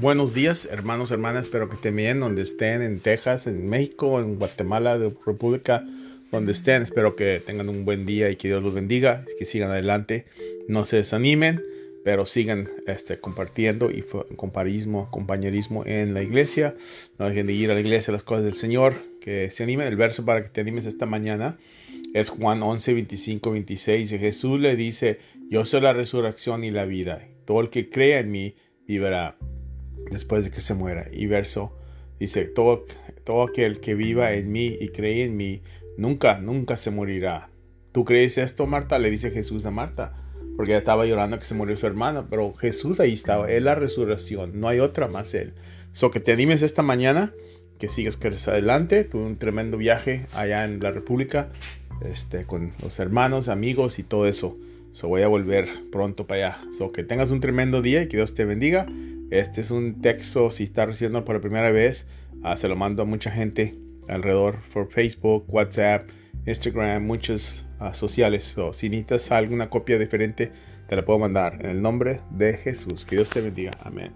buenos días, hermanos, hermanas. Espero que estén bien donde estén, en Texas, en México, en Guatemala, de República, donde estén. Espero que tengan un buen día y que Dios los bendiga, que sigan adelante, no se desanimen, pero sigan este, compartiendo y comparismo, compañerismo en la iglesia. No dejen de ir a la iglesia, las cosas del Señor, que se animen. El verso para que te animes esta mañana es Juan 11, 25, 26. Jesús le dice, yo soy la resurrección y la vida. Todo el que crea en mí vivirá después de que se muera. Y verso dice, todo, todo aquel que viva en mí y cree en mí, nunca, nunca se morirá. ¿Tú crees esto, Marta? Le dice Jesús a Marta, porque ella estaba llorando que se murió su hermana, pero Jesús ahí estaba, es la resurrección, no hay otra más él. So que te animes esta mañana, que sigas adelante, tuve un tremendo viaje allá en la República, este, con los hermanos, amigos y todo eso. So voy a volver pronto para allá. So que tengas un tremendo día y que Dios te bendiga. Este es un texto, si estás recibiendo por primera vez, ah, se lo mando a mucha gente alrededor por Facebook, WhatsApp, Instagram, muchos uh, sociales. o si necesitas alguna copia diferente, te la puedo mandar en el nombre de Jesús. Que Dios te bendiga. Amén.